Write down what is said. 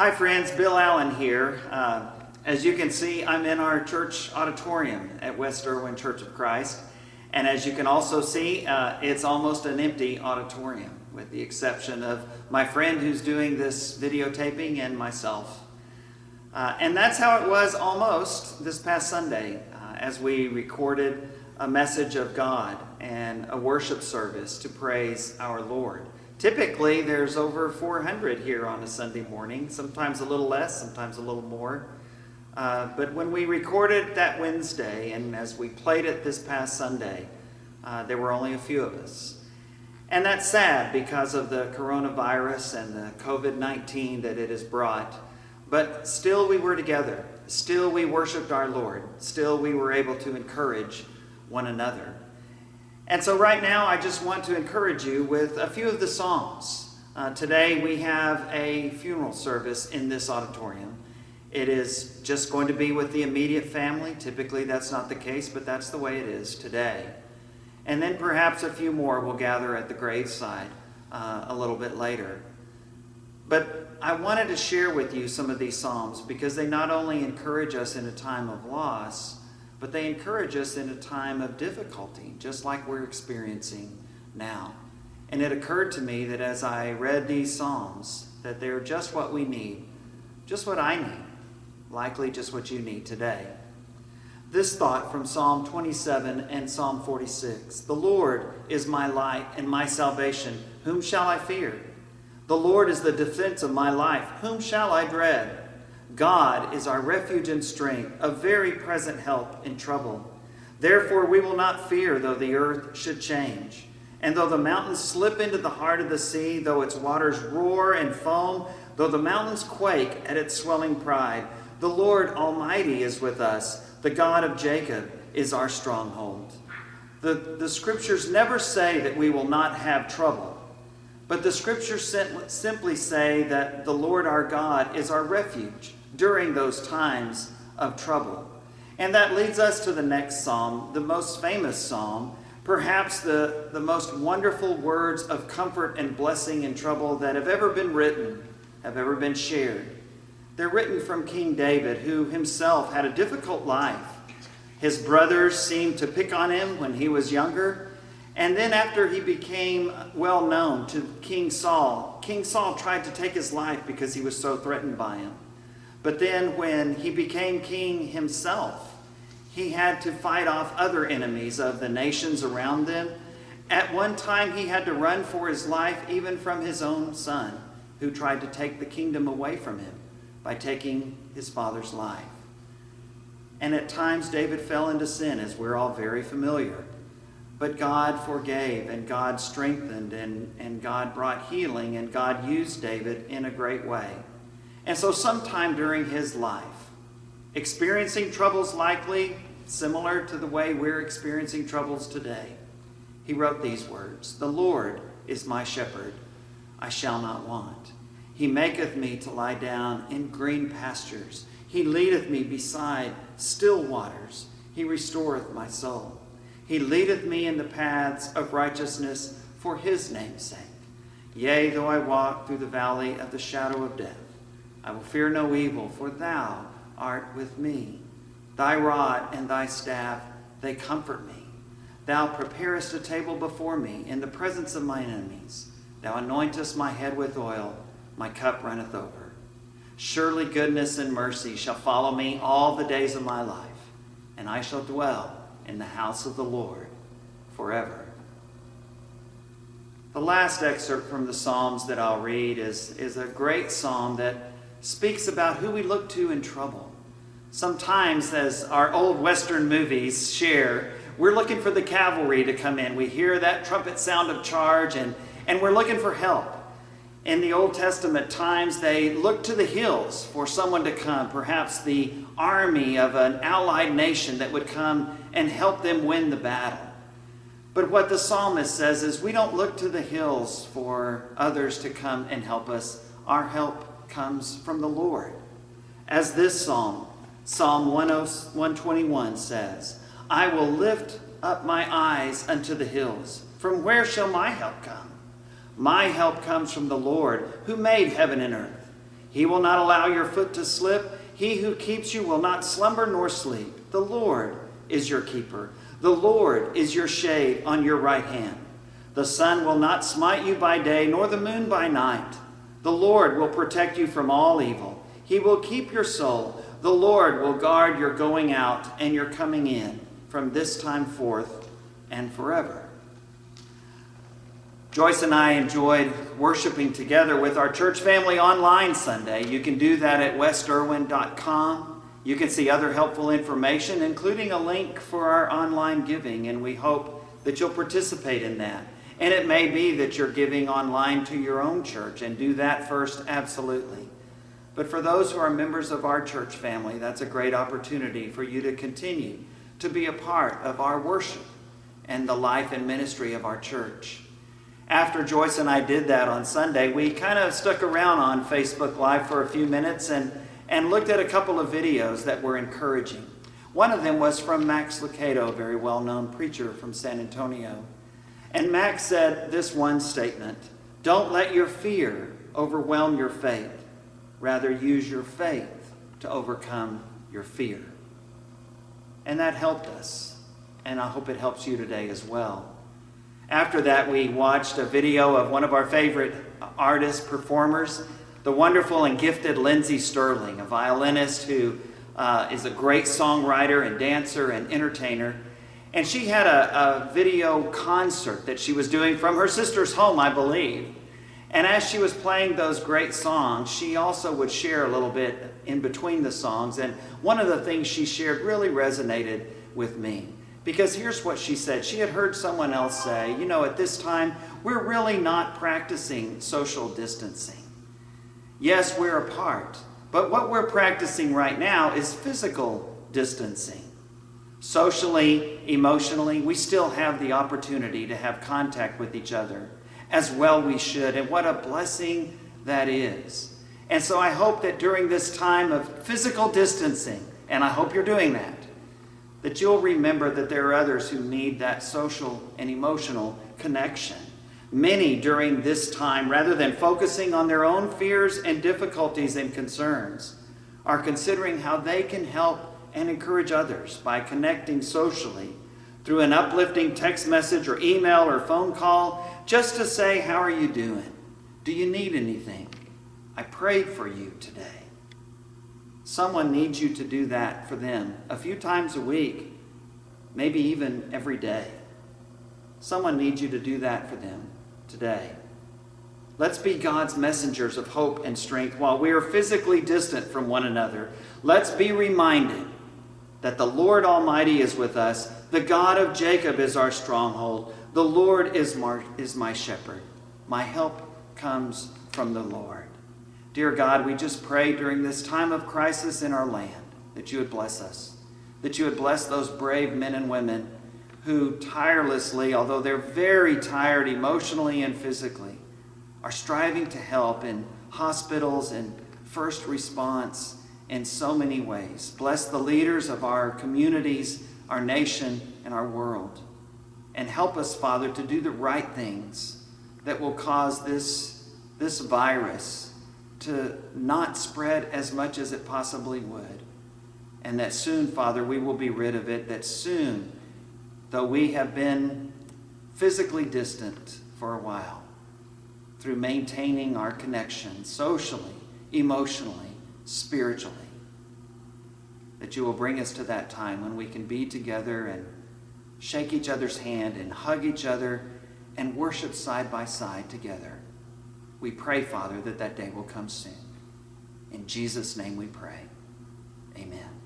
Hi, friends. Bill Allen here. Uh, as you can see, I'm in our church auditorium at West Erwin Church of Christ. And as you can also see, uh, it's almost an empty auditorium, with the exception of my friend who's doing this videotaping and myself. Uh, and that's how it was almost this past Sunday uh, as we recorded a message of God and a worship service to praise our Lord. Typically, there's over 400 here on a Sunday morning, sometimes a little less, sometimes a little more. Uh, but when we recorded that Wednesday and as we played it this past Sunday, uh, there were only a few of us. And that's sad because of the coronavirus and the COVID 19 that it has brought. But still, we were together. Still, we worshiped our Lord. Still, we were able to encourage one another. And so, right now, I just want to encourage you with a few of the Psalms. Uh, today, we have a funeral service in this auditorium. It is just going to be with the immediate family. Typically, that's not the case, but that's the way it is today. And then perhaps a few more will gather at the graveside uh, a little bit later. But I wanted to share with you some of these Psalms because they not only encourage us in a time of loss, but they encourage us in a time of difficulty, just like we're experiencing now. And it occurred to me that as I read these Psalms, that they're just what we need, just what I need, likely just what you need today. This thought from Psalm 27 and Psalm 46 The Lord is my light and my salvation. Whom shall I fear? The Lord is the defense of my life. Whom shall I dread? God is our refuge and strength, a very present help in trouble. Therefore, we will not fear though the earth should change, and though the mountains slip into the heart of the sea, though its waters roar and foam, though the mountains quake at its swelling pride. The Lord Almighty is with us. The God of Jacob is our stronghold. The, the scriptures never say that we will not have trouble, but the scriptures simply say that the Lord our God is our refuge during those times of trouble. And that leads us to the next psalm, the most famous psalm, perhaps the, the most wonderful words of comfort and blessing in trouble that have ever been written, have ever been shared. They're written from King David, who himself had a difficult life. His brothers seemed to pick on him when he was younger. And then, after he became well known to King Saul, King Saul tried to take his life because he was so threatened by him. But then, when he became king himself, he had to fight off other enemies of the nations around them. At one time, he had to run for his life even from his own son, who tried to take the kingdom away from him by taking his father's life. And at times, David fell into sin, as we're all very familiar. But God forgave, and God strengthened, and, and God brought healing, and God used David in a great way. And so, sometime during his life, experiencing troubles likely similar to the way we're experiencing troubles today, he wrote these words The Lord is my shepherd, I shall not want. He maketh me to lie down in green pastures. He leadeth me beside still waters. He restoreth my soul. He leadeth me in the paths of righteousness for his name's sake. Yea, though I walk through the valley of the shadow of death, I will fear no evil, for thou art with me. Thy rod and thy staff, they comfort me. Thou preparest a table before me in the presence of mine enemies. Thou anointest my head with oil, my cup runneth over. Surely goodness and mercy shall follow me all the days of my life, and I shall dwell in the house of the Lord forever. The last excerpt from the Psalms that I'll read is, is a great psalm that speaks about who we look to in trouble. Sometimes, as our old Western movies share, we're looking for the cavalry to come in. We hear that trumpet sound of charge, and, and we're looking for help. In the Old Testament times, they looked to the hills for someone to come, perhaps the army of an allied nation that would come and help them win the battle. But what the psalmist says is we don't look to the hills for others to come and help us. Our help comes from the Lord. As this psalm, Psalm 121 says, I will lift up my eyes unto the hills. From where shall my help come? My help comes from the Lord, who made heaven and earth. He will not allow your foot to slip. He who keeps you will not slumber nor sleep. The Lord is your keeper. The Lord is your shade on your right hand. The sun will not smite you by day, nor the moon by night. The Lord will protect you from all evil. He will keep your soul. The Lord will guard your going out and your coming in from this time forth and forever. Joyce and I enjoyed worshiping together with our church family online Sunday. You can do that at westerwin.com. You can see other helpful information, including a link for our online giving, and we hope that you'll participate in that. And it may be that you're giving online to your own church, and do that first, absolutely. But for those who are members of our church family, that's a great opportunity for you to continue to be a part of our worship and the life and ministry of our church after Joyce and I did that on Sunday, we kind of stuck around on Facebook Live for a few minutes and, and looked at a couple of videos that were encouraging. One of them was from Max Lucado, a very well known preacher from San Antonio. And Max said this one statement Don't let your fear overwhelm your faith, rather, use your faith to overcome your fear. And that helped us, and I hope it helps you today as well. After that, we watched a video of one of our favorite artists, performers, the wonderful and gifted Lindsey Stirling, a violinist who uh, is a great songwriter and dancer and entertainer. And she had a, a video concert that she was doing from her sister's home, I believe. And as she was playing those great songs, she also would share a little bit in between the songs. And one of the things she shared really resonated with me. Because here's what she said. She had heard someone else say, you know, at this time, we're really not practicing social distancing. Yes, we're apart, but what we're practicing right now is physical distancing. Socially, emotionally, we still have the opportunity to have contact with each other as well we should, and what a blessing that is. And so I hope that during this time of physical distancing, and I hope you're doing that, that you'll remember that there are others who need that social and emotional connection. Many during this time, rather than focusing on their own fears and difficulties and concerns, are considering how they can help and encourage others by connecting socially through an uplifting text message or email or phone call just to say, How are you doing? Do you need anything? I prayed for you today. Someone needs you to do that for them a few times a week, maybe even every day. Someone needs you to do that for them today. Let's be God's messengers of hope and strength while we are physically distant from one another. Let's be reminded that the Lord Almighty is with us. The God of Jacob is our stronghold. The Lord is my, is my shepherd. My help comes from the Lord. Dear God, we just pray during this time of crisis in our land that you would bless us, that you would bless those brave men and women who tirelessly, although they're very tired emotionally and physically, are striving to help in hospitals and first response in so many ways. Bless the leaders of our communities, our nation, and our world. And help us, Father, to do the right things that will cause this, this virus to not spread as much as it possibly would. And that soon, Father, we will be rid of it. That soon, though we have been physically distant for a while, through maintaining our connection socially, emotionally, spiritually, that you will bring us to that time when we can be together and shake each other's hand and hug each other and worship side by side together. We pray, Father, that that day will come soon. In Jesus' name we pray. Amen.